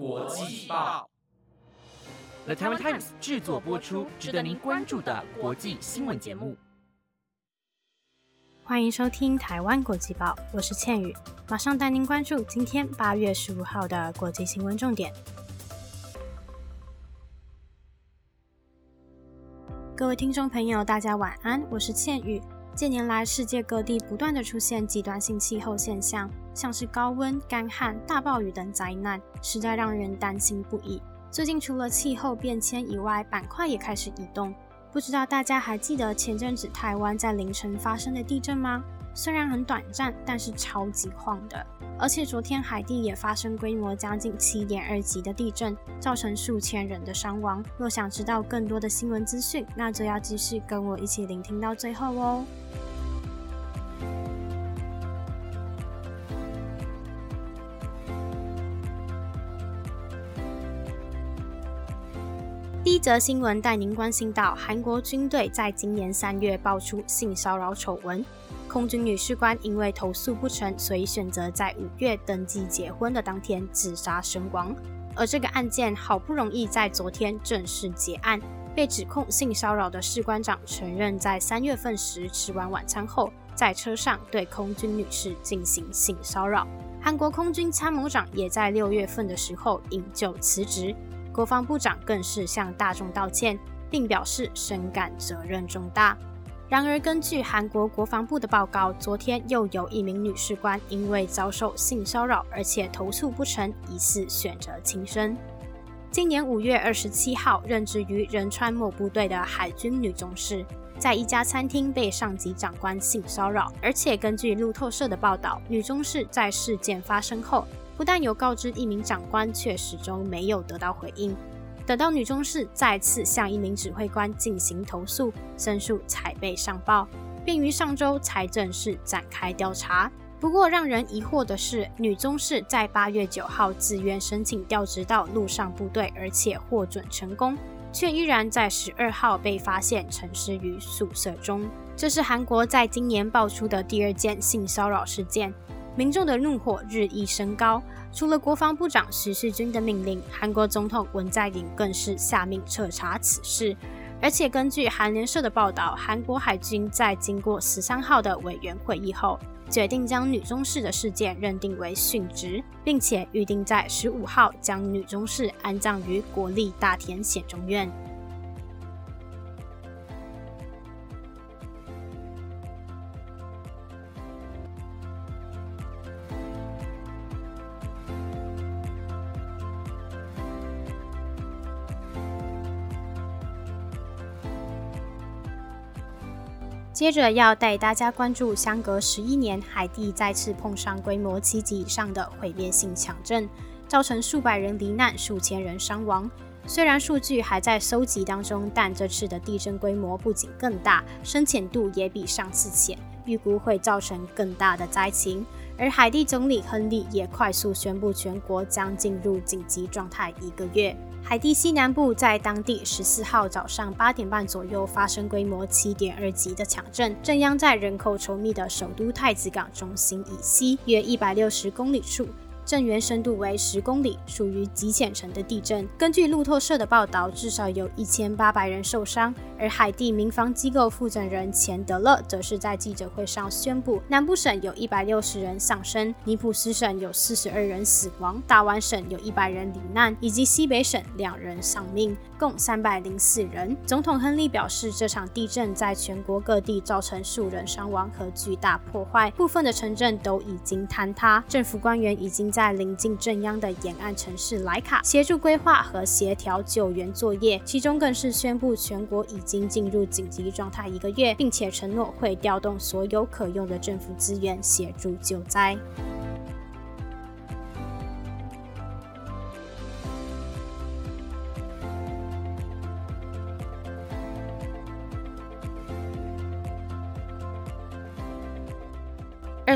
国际报，The Taiwan Times 制作播出，值得您关注的国际新闻节目。欢迎收听台湾国际报，我是倩宇，马上带您关注今天八月十五号的国际新闻重点。各位听众朋友，大家晚安，我是倩宇。近年来，世界各地不断的出现极端性气候现象，像是高温、干旱、大暴雨等灾难，实在让人担心不已。最近除了气候变迁以外，板块也开始移动。不知道大家还记得前阵子台湾在凌晨发生的地震吗？虽然很短暂，但是超级晃的。而且昨天海地也发生规模将近七点二级的地震，造成数千人的伤亡。若想知道更多的新闻资讯，那就要继续跟我一起聆听到最后哦。第一则新闻带您关心到，韩国军队在今年三月爆出性骚扰丑闻。空军女士官因为投诉不成，所以选择在五月登记结婚的当天自杀身亡。而这个案件好不容易在昨天正式结案，被指控性骚扰的士官长承认，在三月份时吃完晚餐后，在车上对空军女士进行性骚扰。韩国空军参谋长也在六月份的时候引咎辞职，国防部长更是向大众道歉，并表示深感责任重大。然而，根据韩国国防部的报告，昨天又有一名女士官因为遭受性骚扰，而且投诉不成，疑似选择轻生。今年五月二十七号，任职于仁川某部队的海军女中士，在一家餐厅被上级长官性骚扰，而且根据路透社的报道，女中士在事件发生后，不但有告知一名长官，却始终没有得到回应。等到女中士再次向一名指挥官进行投诉，申诉才被上报，并于上周才正式展开调查。不过，让人疑惑的是，女中士在八月九号自愿申请调职到陆上部队，而且获准成功，却依然在十二号被发现沉尸于宿舍中。这是韩国在今年爆出的第二件性骚扰事件。民众的怒火日益升高，除了国防部长徐世军的命令，韩国总统文在寅更是下命彻查此事。而且根据韩联社的报道，韩国海军在经过十三号的委员会议后，决定将女中士的事件认定为殉职，并且预定在十五号将女中士安葬于国立大田显忠院。接着要带大家关注，相隔十一年，海地再次碰上规模七级以上的毁灭性强震，造成数百人罹难、数千人伤亡。虽然数据还在收集当中，但这次的地震规模不仅更大，深浅度也比上次浅，预估会造成更大的灾情。而海地总理亨利也快速宣布，全国将进入紧急状态一个月。海地西南部在当地十四号早上八点半左右发生规模七点二级的强震，震央在人口稠密的首都太子港中心以西约一百六十公里处。震源深度为十公里，属于极浅层的地震。根据路透社的报道，至少有一千八百人受伤。而海地民防机构负责人钱德勒则是在记者会上宣布，南部省有一百六十人丧生，尼普斯省有四十二人死亡，大湾省有一百人罹难，以及西北省两人丧命，共三百零四人。总统亨利表示，这场地震在全国各地造成数人伤亡和巨大破坏，部分的城镇都已经坍塌，政府官员已经在。在临近镇央的沿岸城市莱卡协助规划和协调救援作业，其中更是宣布全国已经进入紧急状态一个月，并且承诺会调动所有可用的政府资源协助救灾。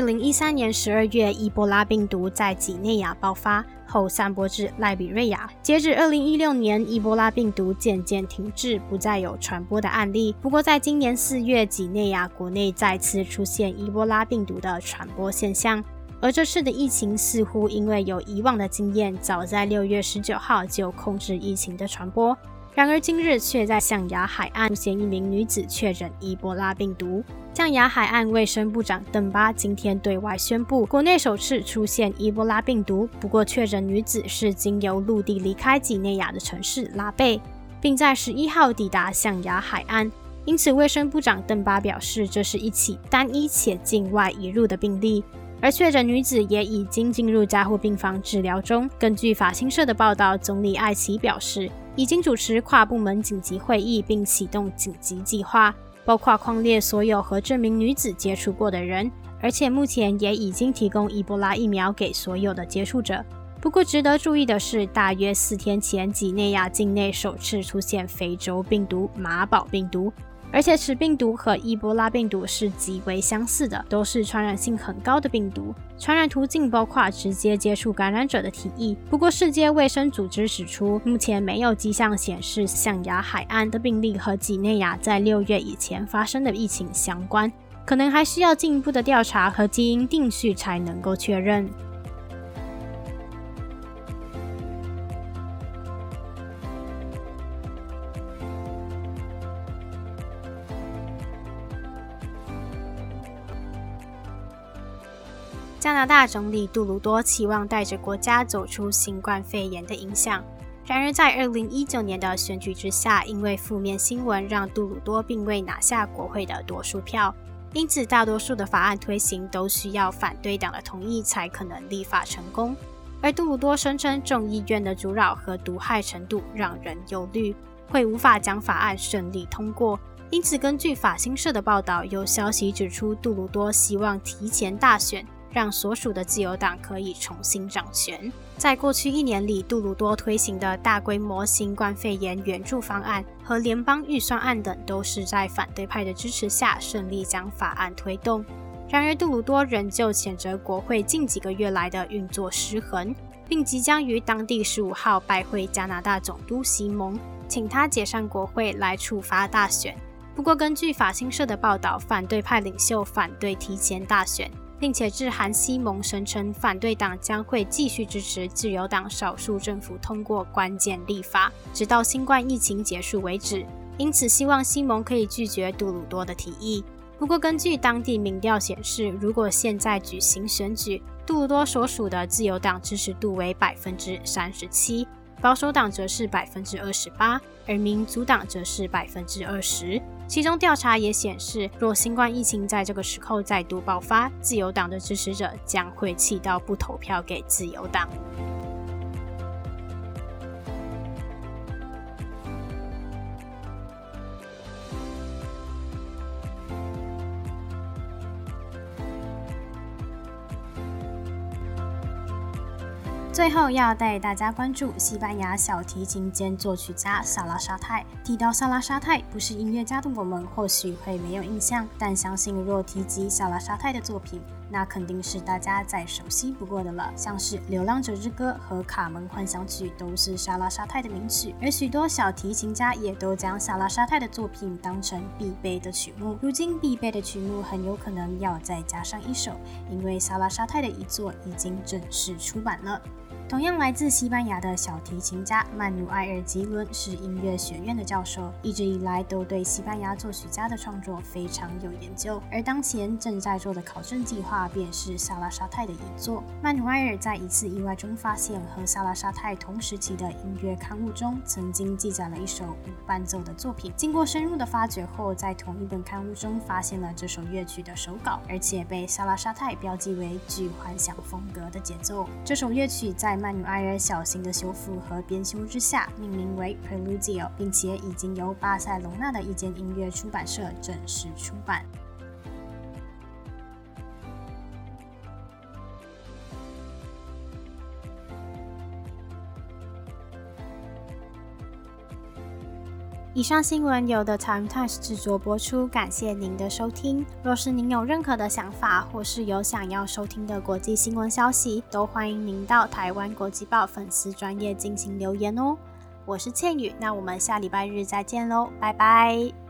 零一三年十二月，伊波拉病毒在几内亚爆发后，散播至赖比瑞亚。截至二零一六年，伊波拉病毒渐渐停滞，不再有传播的案例。不过，在今年四月，几内亚国内再次出现伊波拉病毒的传播现象。而这次的疫情似乎因为有以往的经验，早在六月十九号就控制疫情的传播。然而今日却在象牙海岸出现一名女子确诊伊波拉病毒。象牙海岸卫生部长邓巴今天对外宣布，国内首次出现伊波拉病毒。不过，确诊女子是经由陆地离开几内亚的城市拉贝，并在十一号抵达象牙海岸。因此，卫生部长邓巴表示，这是一起单一且境外移入的病例。而确诊女子也已经进入加护病房治疗中。根据法新社的报道，总理艾奇表示，已经主持跨部门紧急会议，并启动紧急计划。包括框列所有和这名女子接触过的人，而且目前也已经提供伊波拉疫苗给所有的接触者。不过，值得注意的是，大约四天前，几内亚境内首次出现非洲病毒马宝病毒。而且此病毒和伊波拉病毒是极为相似的，都是传染性很高的病毒，传染途径包括直接接触感染者的体液。不过，世界卫生组织指出，目前没有迹象显示象牙海岸的病例和几内亚在六月以前发生的疫情相关，可能还需要进一步的调查和基因定序才能够确认。加拿大总理杜鲁多期望带着国家走出新冠肺炎的影响。然而，在二零一九年的选举之下，因为负面新闻让杜鲁多并未拿下国会的多数票，因此大多数的法案推行都需要反对党的同意才可能立法成功。而杜鲁多声称众议院的阻扰和毒害程度让人忧虑，会无法将法案顺利通过。因此，根据法新社的报道，有消息指出，杜鲁多希望提前大选。让所属的自由党可以重新掌权。在过去一年里，杜鲁多推行的大规模新冠肺炎援助方案和联邦预算案等，都是在反对派的支持下顺利将法案推动。然而，杜鲁多仍旧谴责国会近几个月来的运作失衡，并即将于当地十五号拜会加拿大总督西蒙，请他解散国会来处罚大选。不过，根据法新社的报道，反对派领袖反对提前大选。并且致函西蒙，声称反对党将会继续支持自由党少数政府通过关键立法，直到新冠疫情结束为止。因此，希望西蒙可以拒绝杜鲁多的提议。不过，根据当地民调显示，如果现在举行选举，杜鲁多所属的自由党支持度为百分之三十七，保守党则是百分之二十八，而民主党则是百分之二十。其中调查也显示，若新冠疫情在这个时候再度爆发，自由党的支持者将会气到不投票给自由党。最后要带大家关注西班牙小提琴兼作曲家萨拉沙泰。提到萨拉沙泰，不是音乐家的我们或许会没有印象，但相信若提及萨拉沙泰的作品，那肯定是大家再熟悉不过的了。像是《流浪者之歌》和《卡门幻想曲》都是萨拉沙泰的名曲，而许多小提琴家也都将萨拉沙泰的作品当成必备的曲目。如今必备的曲目很有可能要再加上一首，因为萨拉沙泰的遗作已经正式出版了。同样来自西班牙的小提琴家曼努埃尔·吉伦是音乐学院的教授，一直以来都对西班牙作曲家的创作非常有研究。而当前正在做的考证计划便是萨拉沙泰的遗作。曼努埃尔在一次意外中发现，和萨拉沙泰同时期的音乐刊物中曾经记载了一首无伴奏的作品。经过深入的发掘后，在同一本刊物中发现了这首乐曲的手稿，而且被萨拉沙泰标记为具幻想风格的节奏。这首乐曲在曼努埃尔小型的修复和编修之下，命名为 Preludio，并且已经由巴塞隆纳的一间音乐出版社正式出版。以上新闻由 The Time Times 制作播出，感谢您的收听。若是您有任何的想法，或是有想要收听的国际新闻消息，都欢迎您到台湾国际报粉丝专业进行留言哦。我是倩宇，那我们下礼拜日再见喽，拜拜。